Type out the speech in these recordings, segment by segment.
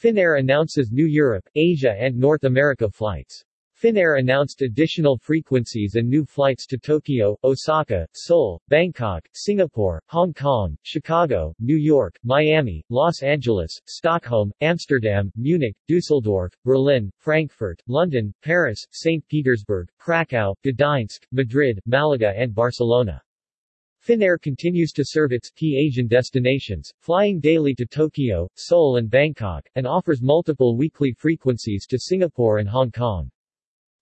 Finnair announces new Europe, Asia and North America flights. Finnair announced additional frequencies and new flights to Tokyo, Osaka, Seoul, Bangkok, Singapore, Hong Kong, Chicago, New York, Miami, Los Angeles, Stockholm, Amsterdam, Munich, Dusseldorf, Berlin, Frankfurt, London, Paris, St. Petersburg, Krakow, Gdańsk, Madrid, Malaga and Barcelona. Finnair continues to serve its key Asian destinations, flying daily to Tokyo, Seoul and Bangkok, and offers multiple weekly frequencies to Singapore and Hong Kong.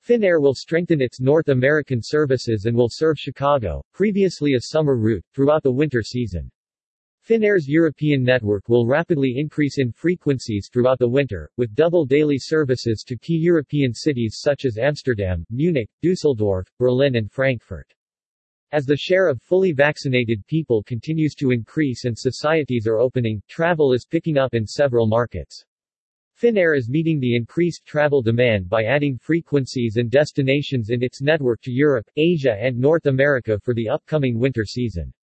Finnair will strengthen its North American services and will serve Chicago, previously a summer route, throughout the winter season. Finnair's European network will rapidly increase in frequencies throughout the winter, with double daily services to key European cities such as Amsterdam, Munich, Dusseldorf, Berlin and Frankfurt. As the share of fully vaccinated people continues to increase and societies are opening, travel is picking up in several markets. Finnair is meeting the increased travel demand by adding frequencies and destinations in its network to Europe, Asia and North America for the upcoming winter season.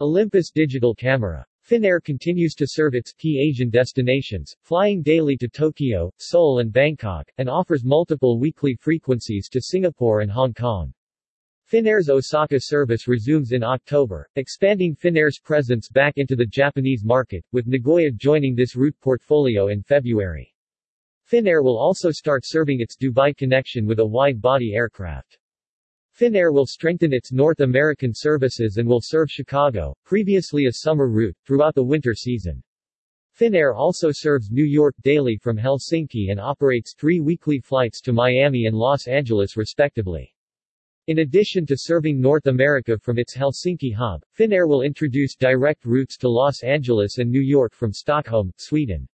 Olympus Digital Camera. Finnair continues to serve its key Asian destinations, flying daily to Tokyo, Seoul and Bangkok, and offers multiple weekly frequencies to Singapore and Hong Kong. Finnair's Osaka service resumes in October, expanding Finnair's presence back into the Japanese market, with Nagoya joining this route portfolio in February. Finnair will also start serving its Dubai connection with a wide-body aircraft. Finnair will strengthen its North American services and will serve Chicago, previously a summer route, throughout the winter season. Finnair also serves New York daily from Helsinki and operates three weekly flights to Miami and Los Angeles respectively. In addition to serving North America from its Helsinki hub, Finnair will introduce direct routes to Los Angeles and New York from Stockholm, Sweden.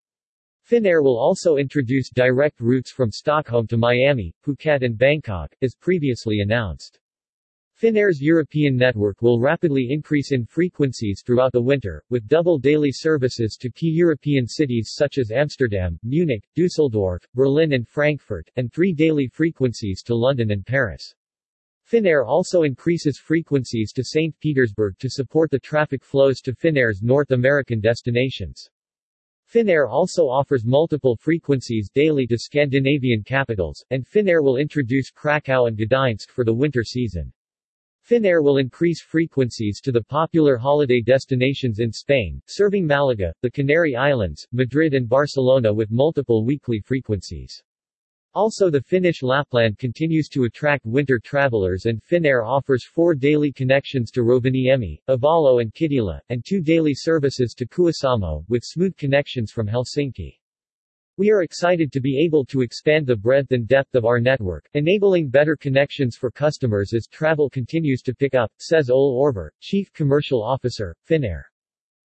Finnair will also introduce direct routes from Stockholm to Miami, Phuket and Bangkok, as previously announced. Finnair's European network will rapidly increase in frequencies throughout the winter, with double daily services to key European cities such as Amsterdam, Munich, Dusseldorf, Berlin and Frankfurt, and three daily frequencies to London and Paris. Finnair also increases frequencies to St. Petersburg to support the traffic flows to Finnair's North American destinations. Finnair also offers multiple frequencies daily to Scandinavian capitals, and Finnair will introduce Krakow and Gdańsk for the winter season. Finnair will increase frequencies to the popular holiday destinations in Spain, serving Malaga, the Canary Islands, Madrid and Barcelona with multiple weekly frequencies. Also the Finnish Lapland continues to attract winter travelers and Finnair offers four daily connections to Rovaniemi, Ivalo and Kittilä, and two daily services to Kuusamo, with smooth connections from Helsinki. We are excited to be able to expand the breadth and depth of our network, enabling better connections for customers as travel continues to pick up, says Ole Orvér, Chief Commercial Officer, Finnair.